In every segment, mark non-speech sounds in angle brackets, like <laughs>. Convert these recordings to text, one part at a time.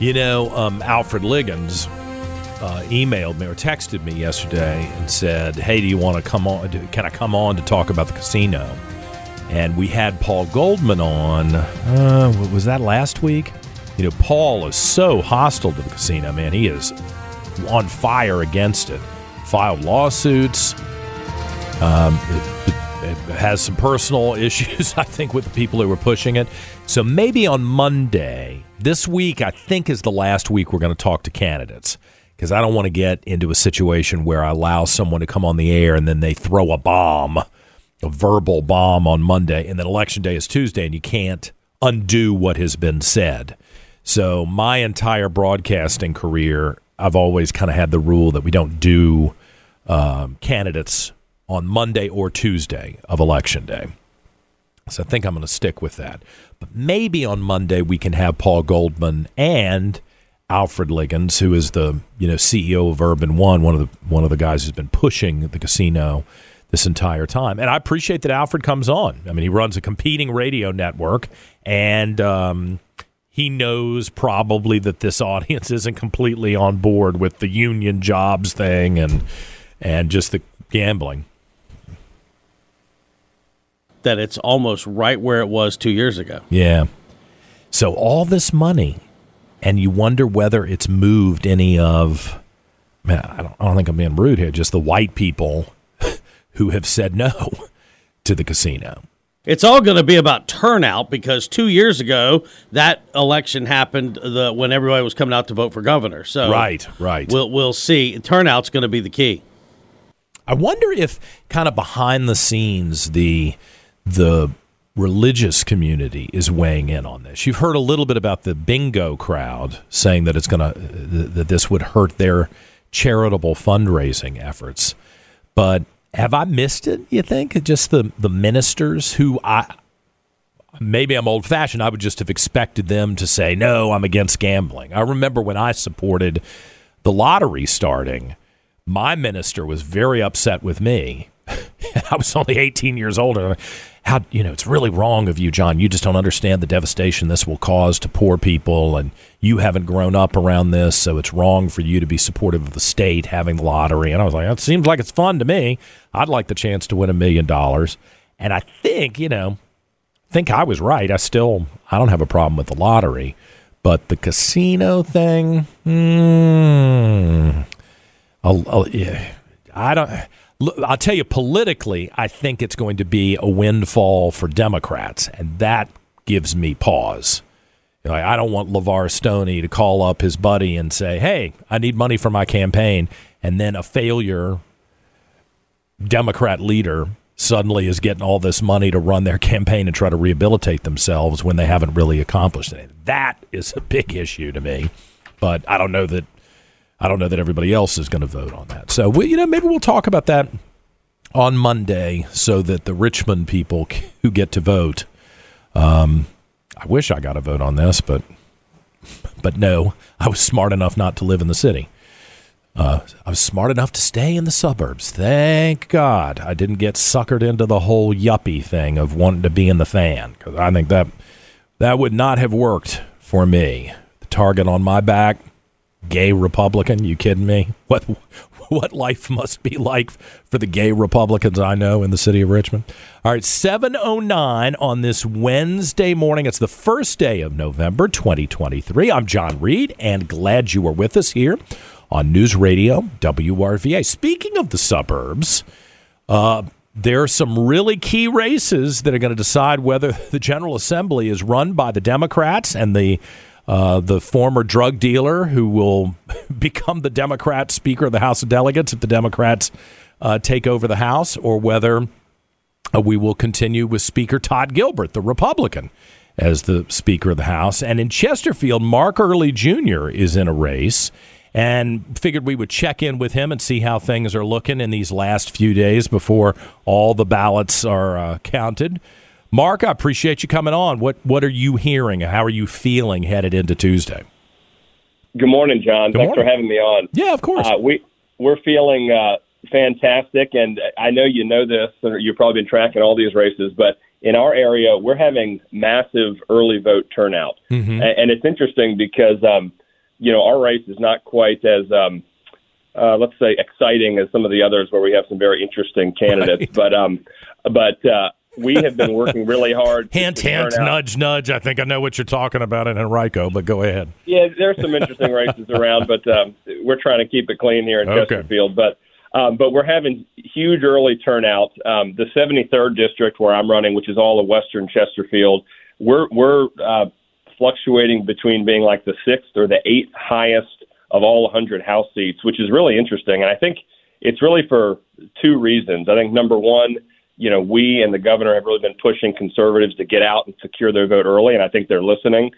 You know, um, Alfred Liggins uh, emailed me or texted me yesterday and said, "Hey, do you want to come on? Can I come on to talk about the casino?" And we had Paul Goldman on. Uh, was that last week? You know, Paul is so hostile to the casino. Man, he is on fire against it. Filed lawsuits. Um, it, it has some personal <laughs> issues, I think, with the people who were pushing it. So maybe on Monday, this week, I think is the last week we're going to talk to candidates because I don't want to get into a situation where I allow someone to come on the air and then they throw a bomb, a verbal bomb on Monday, and then election day is Tuesday, and you can't undo what has been said. So my entire broadcasting career, I've always kind of had the rule that we don't do um, candidates on Monday or Tuesday of election day. So I think I'm going to stick with that. But maybe on Monday we can have Paul Goldman and Alfred Liggins, who is the you know CEO of Urban One, one of the one of the guys who's been pushing the casino this entire time. And I appreciate that Alfred comes on. I mean, he runs a competing radio network, and um, he knows probably that this audience <laughs> isn't completely on board with the union jobs thing and and just the gambling. That it's almost right where it was two years ago. Yeah. So all this money, and you wonder whether it's moved any of. Man, I don't, I don't think I'm being rude here. Just the white people <laughs> who have said no <laughs> to the casino. It's all going to be about turnout because two years ago that election happened the, when everybody was coming out to vote for governor. So Right, right. we'll we'll see. Turnout's going to be the key. I wonder if kind of behind the scenes the the religious community is weighing in on this. You've heard a little bit about the bingo crowd saying that it's going uh, to that this would hurt their charitable fundraising efforts. But have I missed it, you think? Just the the ministers who I maybe I'm old fashioned. I would just have expected them to say, no, I'm against gambling. I remember when I supported the lottery starting, my minister was very upset with me. I was only 18 years old. How, you know, it's really wrong of you, John. You just don't understand the devastation this will cause to poor people, and you haven't grown up around this, so it's wrong for you to be supportive of the state having the lottery. And I was like, it seems like it's fun to me. I'd like the chance to win a million dollars. And I think, you know, think I was right. I still I don't have a problem with the lottery, but the casino thing, hmm, I'll, I'll, yeah, I don't. I'll tell you politically, I think it's going to be a windfall for Democrats, and that gives me pause. You know, I don't want LeVar Stoney to call up his buddy and say, "Hey, I need money for my campaign," and then a failure Democrat leader suddenly is getting all this money to run their <laughs> campaign and try to rehabilitate themselves when they haven't really accomplished anything. That is a big issue to me. But I don't know that I don't know that everybody else is going to vote on that. So we, you know, maybe we'll talk about that on Monday, so that the Richmond people <laughs> who get to vote Um, I wish I got a vote on this, but but no, I was smart enough not to live in the city. Uh, I was smart enough to stay in the suburbs. Thank God I didn't get suckered into the whole yuppie thing of wanting to be in the fan because I think that that would not have worked for me. The target on my back, gay Republican. You kidding me? What <laughs> what life must be like for the gay Republicans I know in the city of Richmond. All right, 709 on this Wednesday morning. It's the first day of November 2023. I'm John Reid and glad you are with us here on News Radio WRVA. Speaking of the suburbs, uh, there are some really key races that are going to decide whether <laughs> the General Assembly is run by the Democrats and the uh, the former drug dealer who will <laughs> become the Democrat Speaker of the House of Delegates if the Democrats uh, take over the House, or whether uh, we will continue with Speaker Todd Gilbert, the Republican, as the Speaker of the House. And in Chesterfield, Mark Earley Jr. is in a race. And figured we would check in with him and see how things are looking in these last few days before all the ballots are uh, counted. Mark, I appreciate you coming on. What what are you hearing? How are you feeling headed into Tuesday? Good morning, John. Good Thanks morning. for having me on. Yeah, of course. Uh, we we're feeling uh, fantastic, and I know you know this. Or you've probably been tracking all these races, but in our area, we're having massive early vote turnout, Mhm. A- and it's interesting because um, you know our race is not quite as um, uh, let's say exciting as some of the others where we have some very interesting candidates, but um, but uh, we have been working really hard. hint, hint, nudge, nudge. I think I know what you're talking about in Henrico, but go ahead. Yeah, there's some interesting races <laughs> around, but um, we're trying to keep it clean here in Okay. Chesterfield. But um, but we're having huge early turnout. Um, the 73rd district where I'm running, which is all of Western Chesterfield, we're we're uh, fluctuating between being like the sixth or the eighth highest of all 100 House seats, which is really interesting. And I think it's really for two reasons. I think number one, you know, we and the governor have really been pushing conservatives to get out and secure their vote early, and I think they're listening.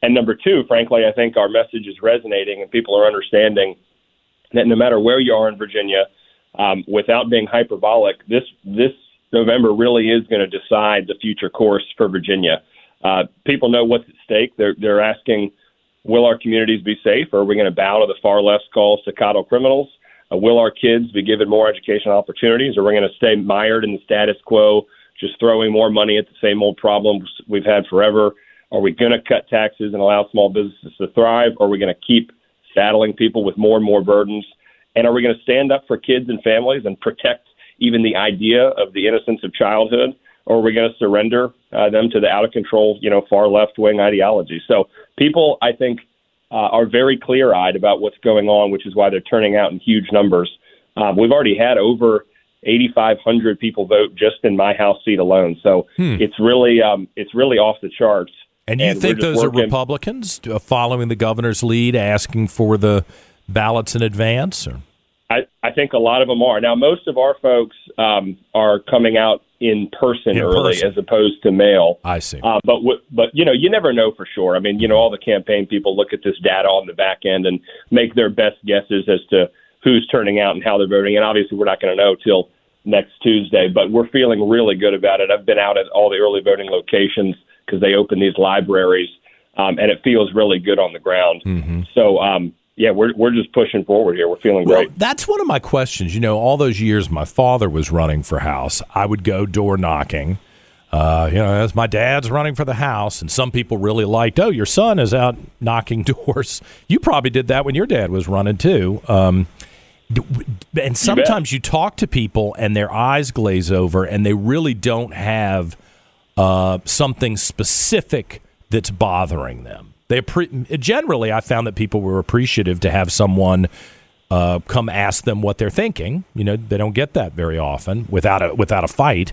And number two, frankly, I think our message is resonating and people are understanding that no matter where you are in Virginia, um, without being hyperbolic, this this November really is going to decide the future course for Virginia. Uh, people know what's at stake. They're they're asking, will our communities be safe, or are we going to bow to the far left's call staccato criminals? Uh, will our kids be given more educational opportunities, or are we going to stay mired in the status quo, just throwing more money at the same old problems we've had forever? Are we going to cut taxes and allow small businesses to thrive, or are we going to keep saddling people with more and more burdens? And are we going to stand up for kids and families and protect even the idea of the innocence of childhood? Or are we going to surrender uh, them to the out of control, you know, far left wing ideology? So people, I think, uh, are very clear eyed about what's going on, which is why they're turning out in huge numbers. Um, we've already had over 8,500 people vote just in my House seat alone. So Hmm. it's really, um, it's really off the charts. And you we're think those working- are Republicans uh, following the governor's lead, asking for the ballots in advance? Or? I, I think a lot of them are. Now, most of our folks um, are coming out in person In early person. as opposed to mail. I see. Uh, but w- but you know, you never know for sure. I mean, you know, all the campaign people look at this data on the back end and make their best guesses as to who's turning out and how they're voting. And obviously, we're not going to know till next Tuesday. But we're feeling really good about it. I've been out at all the early voting locations because they open these libraries, um, and it feels really good on the ground. mhm So. Um, yeah, we're we're just pushing forward here. We're feeling Well, great. that's one of my questions. You know, all those years my father was running for House, I would go door knocking. Uh, you know, as my dad's running for the House, and some people really liked, oh, your son is out knocking <laughs> doors. You probably did that when your dad was running too. Um, and sometimes you talk to people and their eyes glaze over and they really don't have uh, something specific that's bothering them. They generally, I found that people were appreciative to have someone uh, come ask them what they're thinking. You know, they don't get that very often without a without a fight.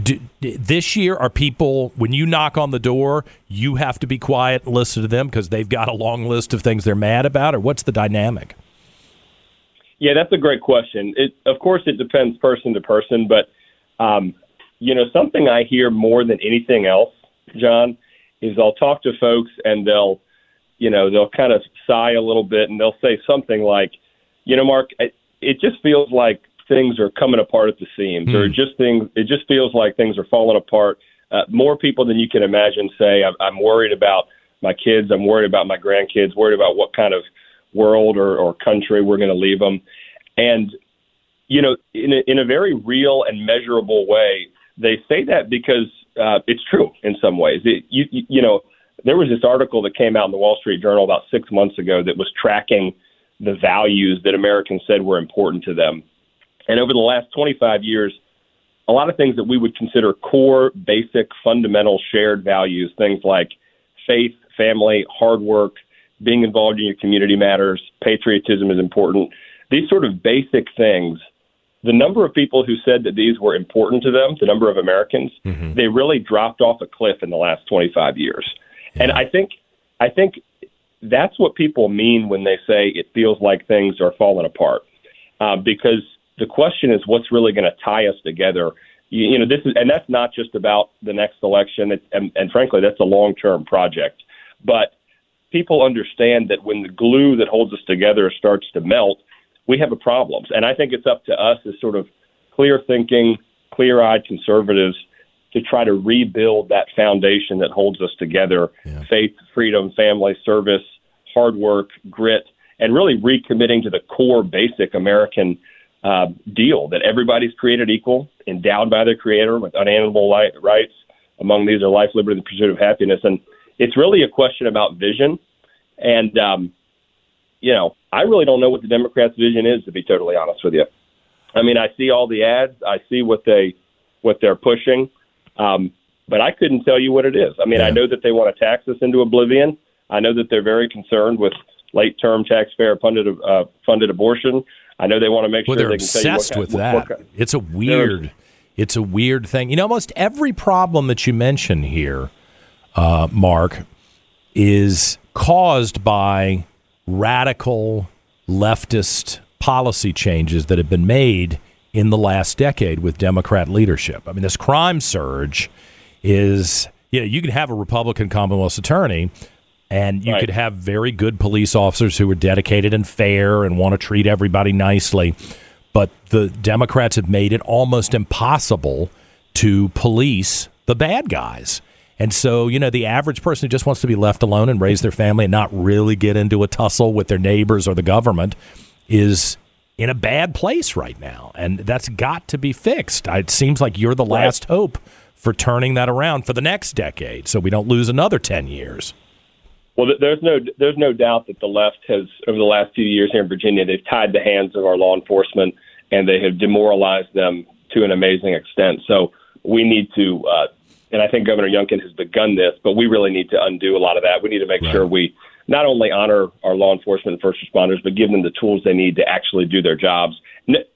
Do, this year, are people when you knock on the door, you have to be quiet and listen to them because they've got a long list of things they're mad about, or what's the dynamic? Yeah, that's a great question. It, of course, it depends person to person, but um, you know, something I hear more than anything else, John, is I'll talk to folks and they'll, you know, they'll kind of sigh a little bit and they'll say something like, you know, Mark, it, it just feels like things are coming apart at the seams, or just things, it just feels like things are falling apart. uh, more people than you can imagine say, I'm, I'm worried about my kids, I'm worried about my grandkids, worried about what kind of world or, or country we're going to leave them. And, you know, in a, in a very real and measurable way, they say that because uh, it's true in some ways. It, you, you, you know, there was this article that came out in the Wall Street Journal about six months ago that was tracking the values that Americans said were important to them. And over the last 25 years, a lot of things that we would consider core, basic, fundamental shared values, things like faith, family, hard work, being involved in your community matters, patriotism is important. These sort of basic things, the number of people who said that these were important to them, the number of Americans, mm-hmm. they really dropped off a cliff in the last 25 years. Yeah. And I think I think that's what people mean when they say it feels like things are falling apart. Uh, because the question is what's really going to tie us together. You, you, know, this is, and that's not just about the next election. It, and, and frankly, that's a long term project. But people understand that when the glue that holds us together starts to melt, we have a problem. And I think it's up to us as sort of clear thinking, clear eyed conservatives to try to rebuild that foundation that holds us together yeah. faith, freedom, family, service, hard work, grit, and really recommitting to the core basic American uh, deal that everybody's created equal, endowed by their creator with unalienable rights. Among these are life, liberty, and the pursuit of happiness. And it's really a question about vision. And, um, you know, I really don't know what the Democrats' vision is, to be totally honest with you. I mean, I see all the ads, I see what they what they're pushing, um, but I couldn't tell you what it is. I mean, yeah. I know that they want to tax us into oblivion. I know that they're very concerned with late term taxpayer funded uh, funded abortion. I know they want to make well, sure they can obsessed what, with that. What, it's a weird, it's a weird thing. You know, almost every problem that you mention here, uh, Mark, is caused by radical leftist policy changes that have been made in the last decade with Democrat leadership. I mean, this crime surge is, you know, you can have a Republican Commonwealth attorney and you right. could have very good police officers who are dedicated and fair and want to treat everybody nicely. But the Democrats have made it almost impossible to police the bad guys. And so, you know, the average person who just wants to be left alone and raise their family and not really get into a tussle with their neighbors or the government is in a bad place right now. And that's got to be fixed. It seems like you're the last hope for turning that around for the next decade so we don't lose another 10 years. Well, there's no there's no doubt that the left has over the last few years here in Virginia they've tied the hands of our law enforcement and they have demoralized them to an amazing extent. So we need to, uh, and I think Governor Youngkin has begun this, but we really need to undo a lot of that. We need to make right. sure we not only honor our law enforcement and first responders, but give them the tools they need to actually do their jobs.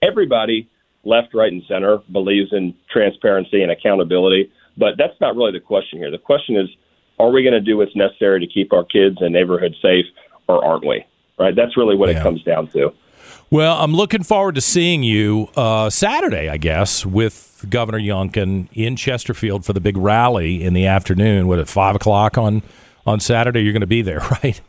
Everybody, left, right, and center, believes in transparency and accountability, but that's not really the question here. The question is are we going to do what's necessary to keep our kids and neighborhoods safe, or aren't we? Right. That's really what yeah. it comes down to. Well, I'm looking forward to seeing you uh, Saturday, I guess, with Governor Youngkin in Chesterfield for the big rally in the afternoon. What at five o'clock on on Saturday? You're going to be there, <laughs> right?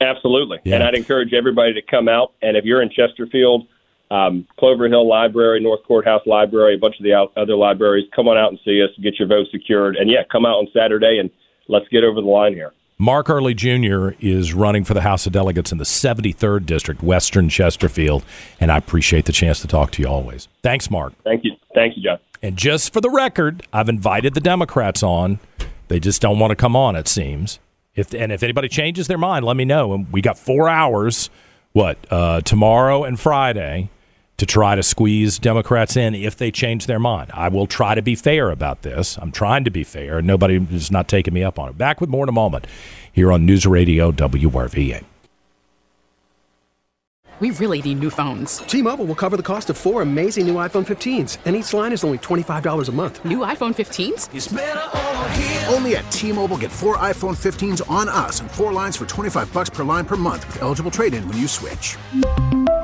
Absolutely. Yeah. And I'd encourage everybody to come out. And if you're in Chesterfield, um, Clover Hill Library, North Courthouse Library, a bunch of the other libraries, come on out and see us, get your vote secured. And yeah, come out on Saturday and let's get over the line here. Mark Earley Jr. is running for the House of Delegates in the 73rd District, Western Chesterfield, and I appreciate the chance to talk to you always. Thanks, Mark. Thank you. Thank you, John. And just for the record, I've invited the Democrats on. They just don't want to come on, it seems. If and if anybody changes their mind, let me know. And we got four hours. What uh, tomorrow and Friday to try to squeeze Democrats in if they change their mind. I will try to be fair about this. I'm trying to be fair. Nobody is not taking me up on it. Back with more in a moment here on News Radio WRVA. We really need new phones. T-Mobile will cover the cost of four amazing new iPhone 15s, and each line is only $25 a month. New iPhone 15s? Only at T-Mobile get four iPhone 15s on us and four lines for 25 bucks per line per month with eligible trade-in when you switch.